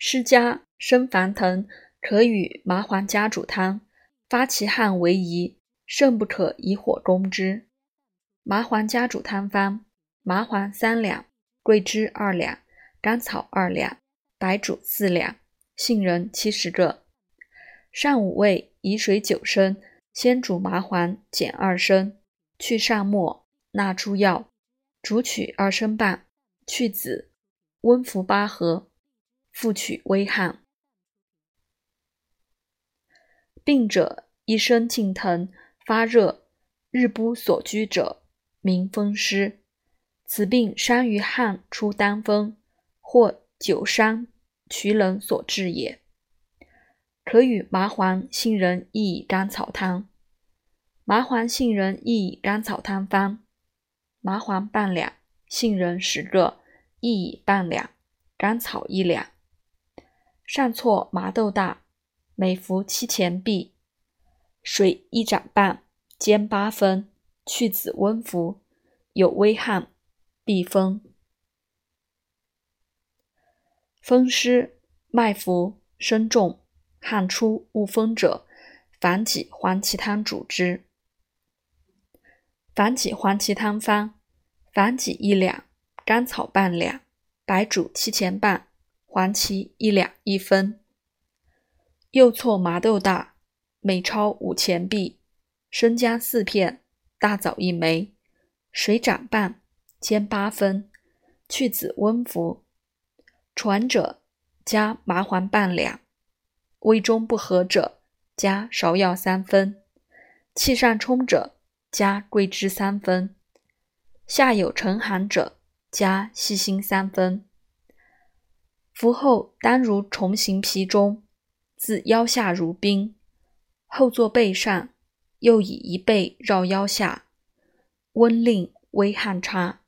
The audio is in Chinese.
湿家生烦疼，可与麻黄加煮汤，发其汗为宜，甚不可以火攻之。麻黄加煮汤方：麻黄三两，桂枝二两，甘草二两，白术四两，杏仁七十个。上五味，以水九升，先煮麻黄，减二升，去上末，纳诸药，煮取二升半，去籽，温服八合，复取微汗。病者一身尽疼，发热，日不所居者，名风湿。此病伤于汗出丹风，或久伤取冷所致也。可与麻黄、杏仁一以甘草汤。麻黄、杏仁一以甘草汤方：麻黄半两，杏仁十个，一以半两，甘草一两。上错麻豆大，每服七钱币，水一盏半，煎八分，去籽温服。有微汗，避风。风湿脉浮身重。汗出恶风者，反己黄芪汤主之。反己黄芪汤方：反己一两，甘草半两，白术七钱半，黄芪一两一分。右错麻豆大，每超五钱币，生姜四片，大枣一枚，水掌半，煎八分，去子温服。喘者加麻黄半两。胃中不和者，加芍药三分；气上冲者，加桂枝三分；下有沉寒者，加细辛三分。服后单如虫行皮中，自腰下如冰，后坐背上，又以一背绕腰下，温令微汗差。